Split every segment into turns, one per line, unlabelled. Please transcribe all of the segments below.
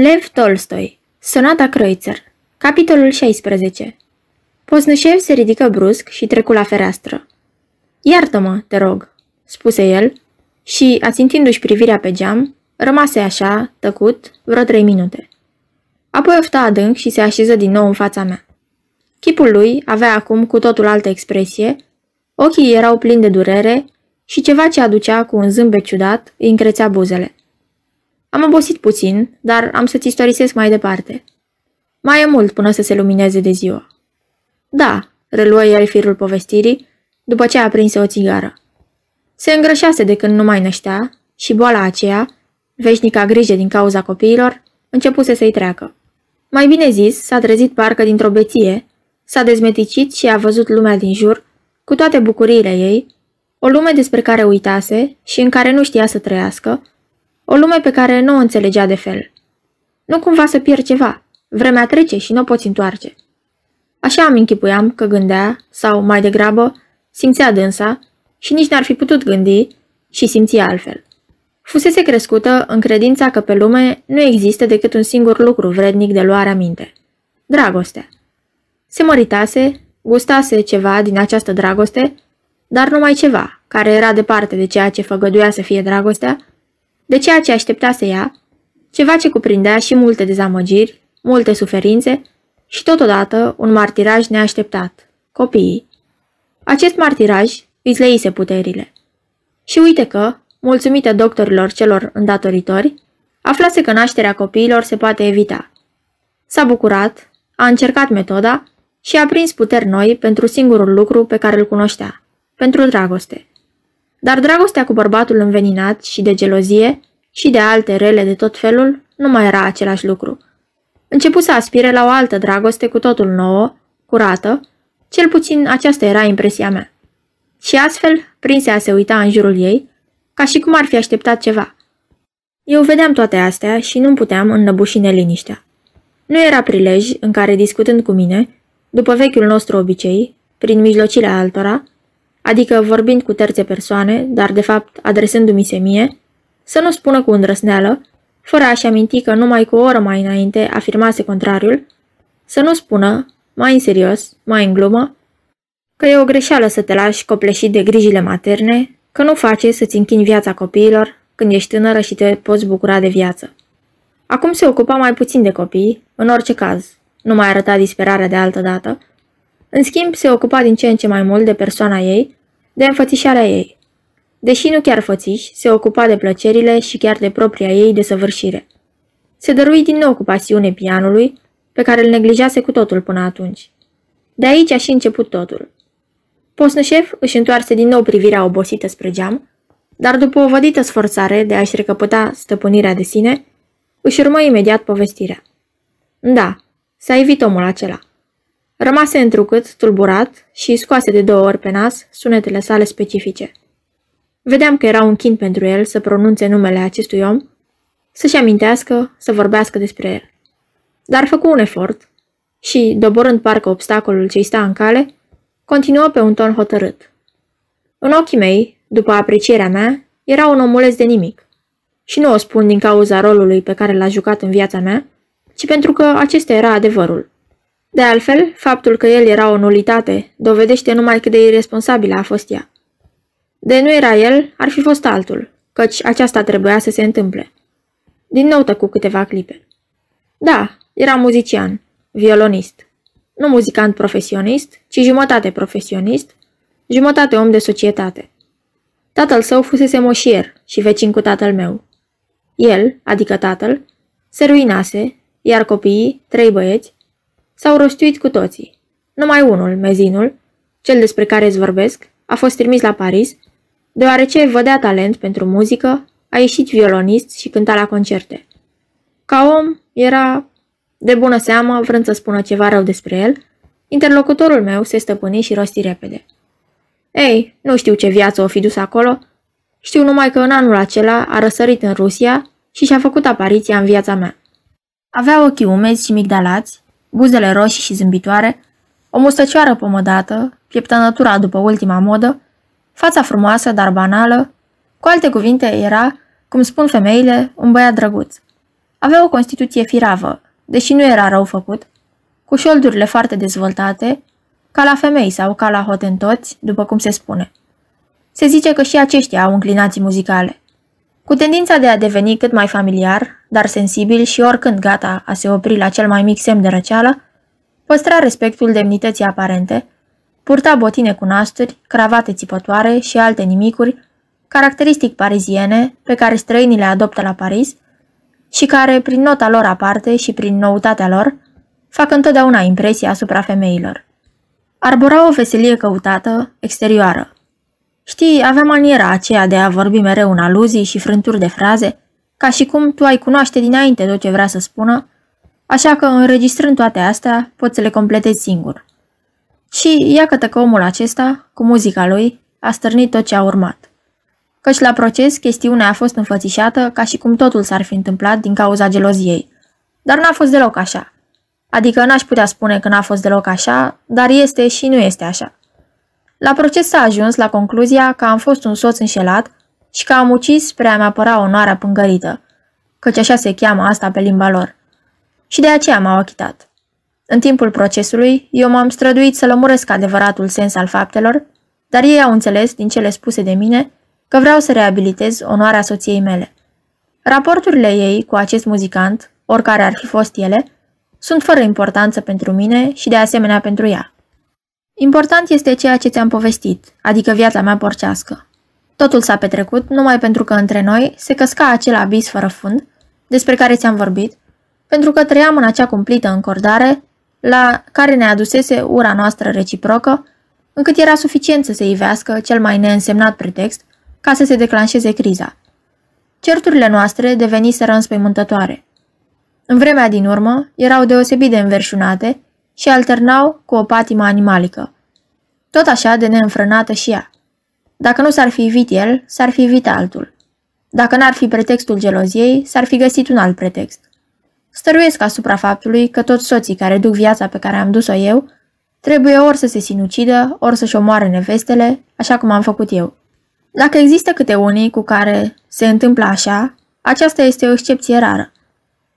Lev Tolstoi Sonata Kreutzer Capitolul 16 Poznășev se ridică brusc și trecu la fereastră. Iartă-mă, te rog, spuse el și, ațintindu-și privirea pe geam, rămase așa, tăcut, vreo trei minute. Apoi ofta adânc și se așeză din nou în fața mea. Chipul lui avea acum cu totul altă expresie, ochii erau plini de durere și ceva ce aducea cu un zâmbet ciudat îi încrețea buzele. Am obosit puțin, dar am să-ți istorisesc mai departe. Mai e mult până să se lumineze de ziua. Da, reluă el firul povestirii, după ce a aprins o țigară. Se îngrășase de când nu mai năștea și boala aceea, veșnica grijă din cauza copiilor, începuse să-i treacă. Mai bine zis, s-a trezit parcă dintr-o beție, s-a dezmeticit și a văzut lumea din jur, cu toate bucuriile ei, o lume despre care uitase și în care nu știa să trăiască, o lume pe care nu o înțelegea de fel. Nu cumva să pierd ceva. Vremea trece și nu o poți întoarce. Așa îmi închipuiam că gândea, sau mai degrabă, simțea dânsa și nici n-ar fi putut gândi și simți altfel. Fusese crescută în credința că pe lume nu există decât un singur lucru vrednic de luarea minte. Dragostea. Se măritase, gustase ceva din această dragoste, dar numai ceva, care era departe de ceea ce făgăduia să fie dragostea, de ceea ce aștepta să ea, ceva ce cuprindea și multe dezamăgiri, multe suferințe și totodată un martiraj neașteptat, copiii. Acest martiraj îi zleise puterile. Și uite că, mulțumită doctorilor celor îndatoritori, aflase că nașterea copiilor se poate evita. S-a bucurat, a încercat metoda și a prins puteri noi pentru singurul lucru pe care îl cunoștea, pentru dragoste. Dar dragostea cu bărbatul înveninat și de gelozie și de alte rele de tot felul nu mai era același lucru. Început să aspire la o altă dragoste cu totul nouă, curată, cel puțin aceasta era impresia mea. Și astfel, prinse a se uita în jurul ei, ca și cum ar fi așteptat ceva. Eu vedeam toate astea și nu puteam înnăbuși neliniștea. Nu era prilej în care, discutând cu mine, după vechiul nostru obicei, prin mijlocirea altora, adică vorbind cu terțe persoane, dar de fapt adresându-mi se mie, să nu spună cu îndrăsneală, fără a-și aminti că numai cu o oră mai înainte afirmase contrariul, să nu spună, mai în serios, mai în glumă, că e o greșeală să te lași copleșit de grijile materne, că nu face să-ți închini viața copiilor când ești tânără și te poți bucura de viață. Acum se ocupa mai puțin de copii, în orice caz, nu mai arăta disperarea de altă dată, în schimb se ocupa din ce în ce mai mult de persoana ei, de înfățișarea ei. Deși nu chiar fățiș, se ocupa de plăcerile și chiar de propria ei desăvârșire. Se dărui din nou cu pasiune pianului, pe care îl neglijase cu totul până atunci. De aici a și început totul. Posnășef își întoarse din nou privirea obosită spre geam, dar după o vădită sforțare de a-și recăpăta stăpânirea de sine, își urmă imediat povestirea. Da, s-a evit omul acela. Rămase întrucât, tulburat și scoase de două ori pe nas sunetele sale specifice. Vedeam că era un chin pentru el să pronunțe numele acestui om, să-și amintească, să vorbească despre el. Dar făcu un efort și, doborând parcă obstacolul ce-i sta în cale, continuă pe un ton hotărât. În ochii mei, după aprecierea mea, era un omuleț de nimic. Și nu o spun din cauza rolului pe care l-a jucat în viața mea, ci pentru că acesta era adevărul. De altfel, faptul că el era o nulitate dovedește numai cât de irresponsabilă a fost ea. De nu era el, ar fi fost altul, căci aceasta trebuia să se întâmple. Din nou tăcu câteva clipe. Da, era muzician, violonist. Nu muzicant profesionist, ci jumătate profesionist, jumătate om de societate. Tatăl său fusese moșier și vecin cu tatăl meu. El, adică tatăl, se ruinase, iar copiii, trei băieți, s-au rostuit cu toții. Numai unul, mezinul, cel despre care îți vorbesc, a fost trimis la Paris Deoarece vădea talent pentru muzică, a ieșit violonist și cânta la concerte. Ca om, era, de bună seamă, vrând să spună ceva rău despre el, interlocutorul meu se stăpâni și rosti repede. Ei, nu știu ce viață o fi dus acolo, știu numai că în anul acela a răsărit în Rusia și și-a făcut apariția în viața mea. Avea ochii umezi și migdalați, buzele roșii și zâmbitoare, o mustăcioară pomădată, pieptănătura după ultima modă fața frumoasă, dar banală, cu alte cuvinte era, cum spun femeile, un băiat drăguț. Avea o constituție firavă, deși nu era rău făcut, cu șoldurile foarte dezvoltate, ca la femei sau ca la hotentoți, după cum se spune. Se zice că și aceștia au înclinații muzicale. Cu tendința de a deveni cât mai familiar, dar sensibil și oricând gata a se opri la cel mai mic semn de răceală, păstra respectul demnității aparente, purta botine cu nasturi, cravate țipătoare și alte nimicuri, caracteristic pariziene, pe care străinii le adoptă la Paris și care, prin nota lor aparte și prin noutatea lor, fac întotdeauna impresia asupra femeilor. Arbora o veselie căutată, exterioară. Știi, avea maniera aceea de a vorbi mereu în aluzii și frânturi de fraze, ca și cum tu ai cunoaște dinainte tot ce vrea să spună, așa că, înregistrând toate astea, poți să le completezi singur. Și iată că omul acesta, cu muzica lui, a stârnit tot ce a urmat. Căci la proces, chestiunea a fost înfățișată ca și cum totul s-ar fi întâmplat din cauza geloziei. Dar n-a fost deloc așa. Adică n-aș putea spune că n-a fost deloc așa, dar este și nu este așa. La proces s-a ajuns la concluzia că am fost un soț înșelat și că am ucis spre a-mi apăra onoarea pângărită, căci așa se cheamă asta pe limba lor. Și de aceea m-au achitat. În timpul procesului, eu m-am străduit să lămuresc adevăratul sens al faptelor, dar ei au înțeles din cele spuse de mine că vreau să reabilitez onoarea soției mele. Raporturile ei cu acest muzicant, oricare ar fi fost ele, sunt fără importanță pentru mine și de asemenea pentru ea. Important este ceea ce ți-am povestit, adică viața mea porcească. Totul s-a petrecut numai pentru că între noi se căsca acel abis fără fund, despre care ți-am vorbit, pentru că trăiam în acea cumplită încordare la care ne adusese ura noastră reciprocă, încât era suficient să se ivească cel mai neînsemnat pretext ca să se declanșeze criza. Certurile noastre deveniseră înspăimântătoare. În vremea din urmă, erau deosebit de înverșunate și alternau cu o patimă animalică. Tot așa de neînfrânată și ea. Dacă nu s-ar fi evit el, s-ar fi evit altul. Dacă n-ar fi pretextul geloziei, s-ar fi găsit un alt pretext. Stăruiesc asupra faptului că toți soții care duc viața pe care am dus-o eu trebuie ori să se sinucidă, ori să-și omoare nevestele, așa cum am făcut eu. Dacă există câte unii cu care se întâmplă așa, aceasta este o excepție rară.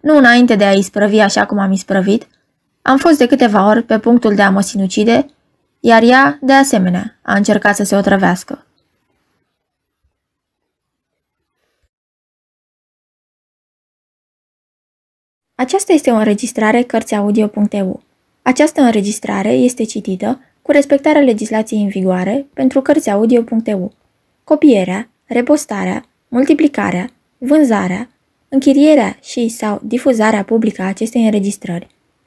Nu înainte de a isprăvi așa cum am isprăvit, am fost de câteva ori pe punctul de a mă sinucide, iar ea, de asemenea, a încercat să se otrăvească. Aceasta este o înregistrare Cărțiaudio.eu. Această înregistrare este citită cu respectarea legislației în vigoare pentru Cărțiaudio.eu. Copierea, repostarea, multiplicarea, vânzarea, închirierea și sau difuzarea publică a acestei înregistrări,